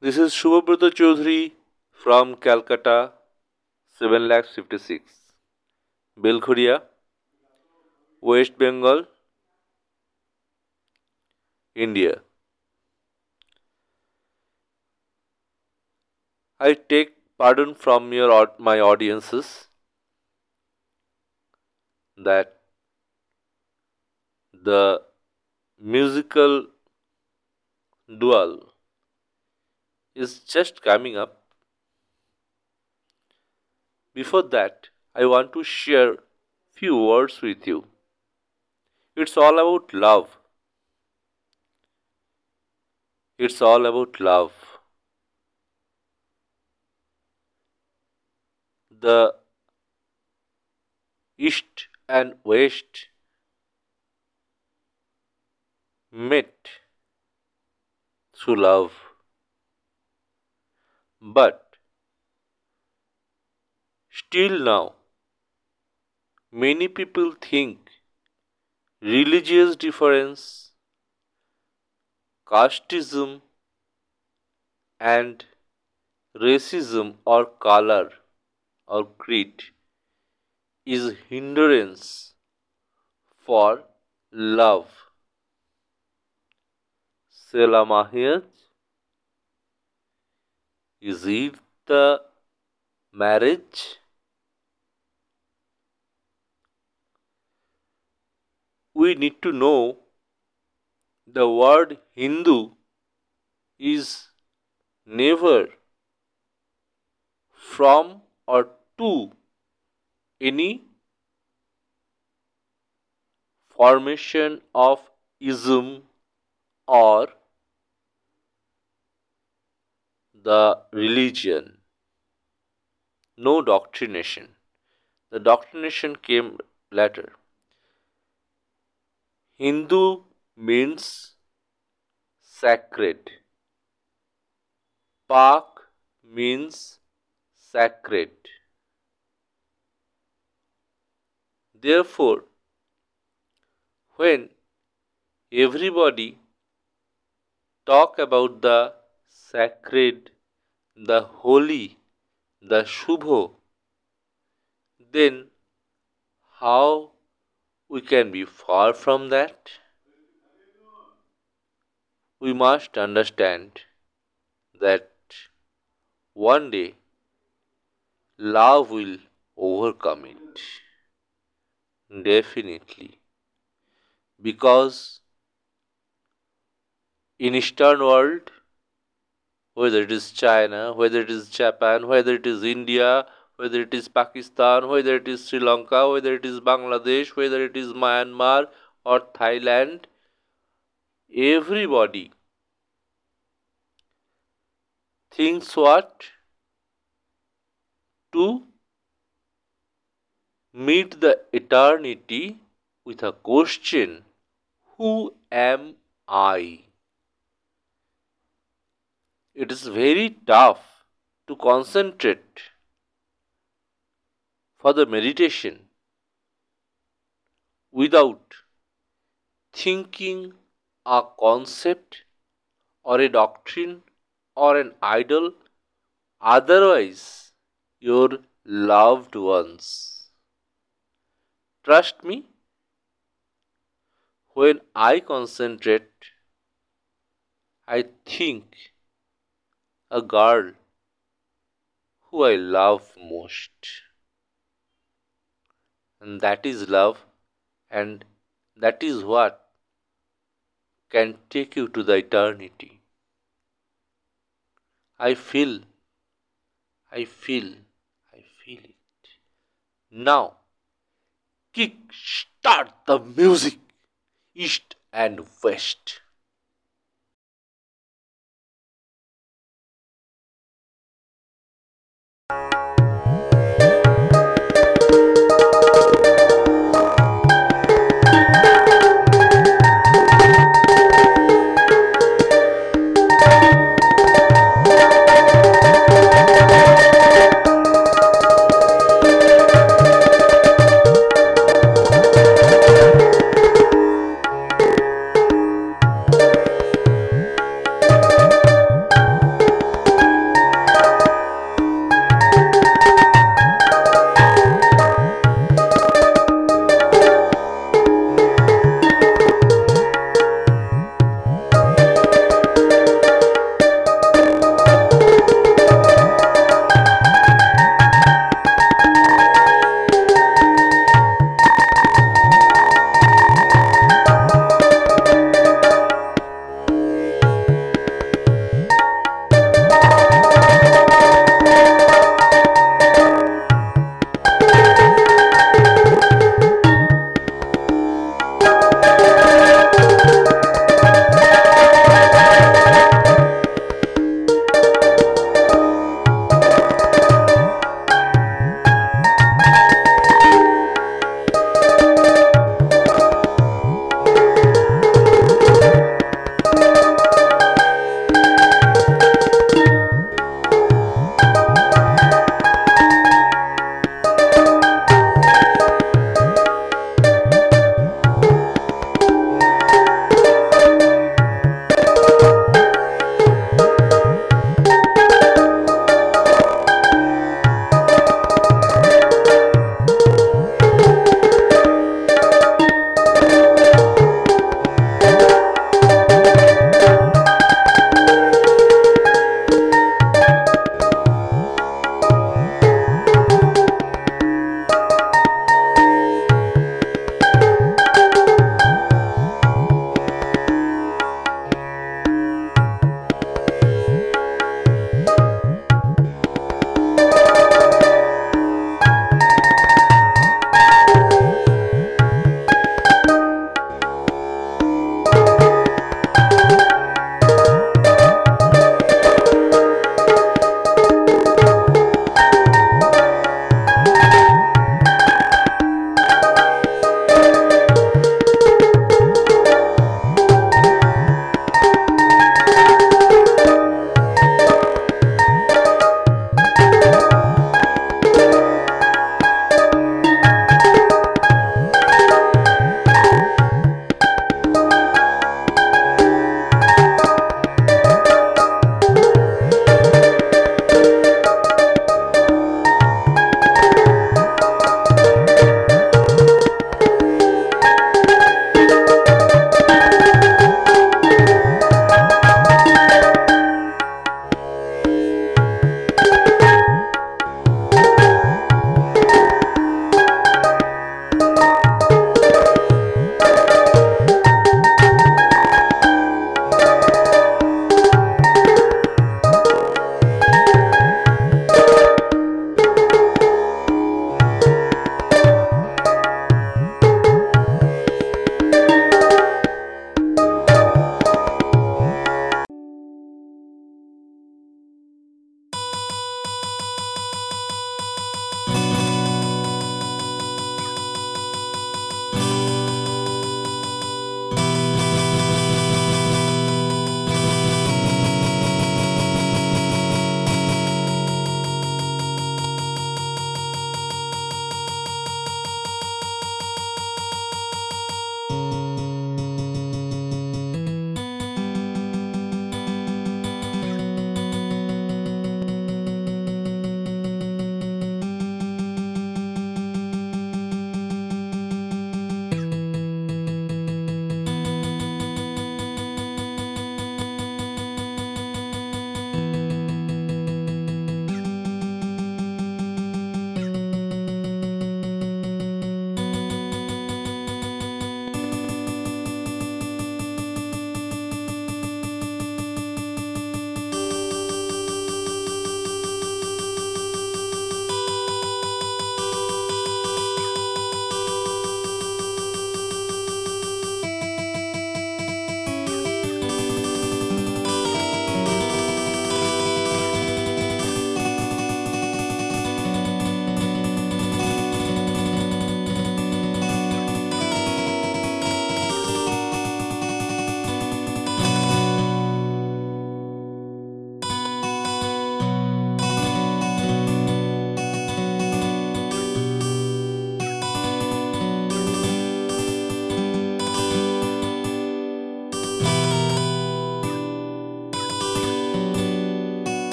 This is Shubhabrata Chaudhary from Calcutta, 7 lakhs 56. Belghoria, West Bengal, India. I take pardon from your my audiences that the musical dual is just coming up. Before that, I want to share few words with you. It's all about love. It's all about love. The East and West met through love. But still now, many people think religious difference, casteism, and racism or color or creed is hindrance for love. Selam is it the marriage? We need to know the word Hindu is never from or to any formation of ism or the religion. No doctrination. The doctrination came later. Hindu means sacred. Pak means sacred. Therefore, when everybody talk about the sacred, the holy, the Shubho, then how we can be far from that? We must understand that one day love will overcome it. Definitely. Because in Eastern world whether it is China, whether it is Japan, whether it is India, whether it is Pakistan, whether it is Sri Lanka, whether it is Bangladesh, whether it is Myanmar or Thailand, everybody thinks what? To meet the eternity with a question Who am I? It is very tough to concentrate for the meditation without thinking a concept or a doctrine or an idol, otherwise, your loved ones. Trust me, when I concentrate, I think a girl who I love most. And that is love, and that is what can take you to the eternity. I feel, I feel, I feel it. Now, kick start the music, east and west. Música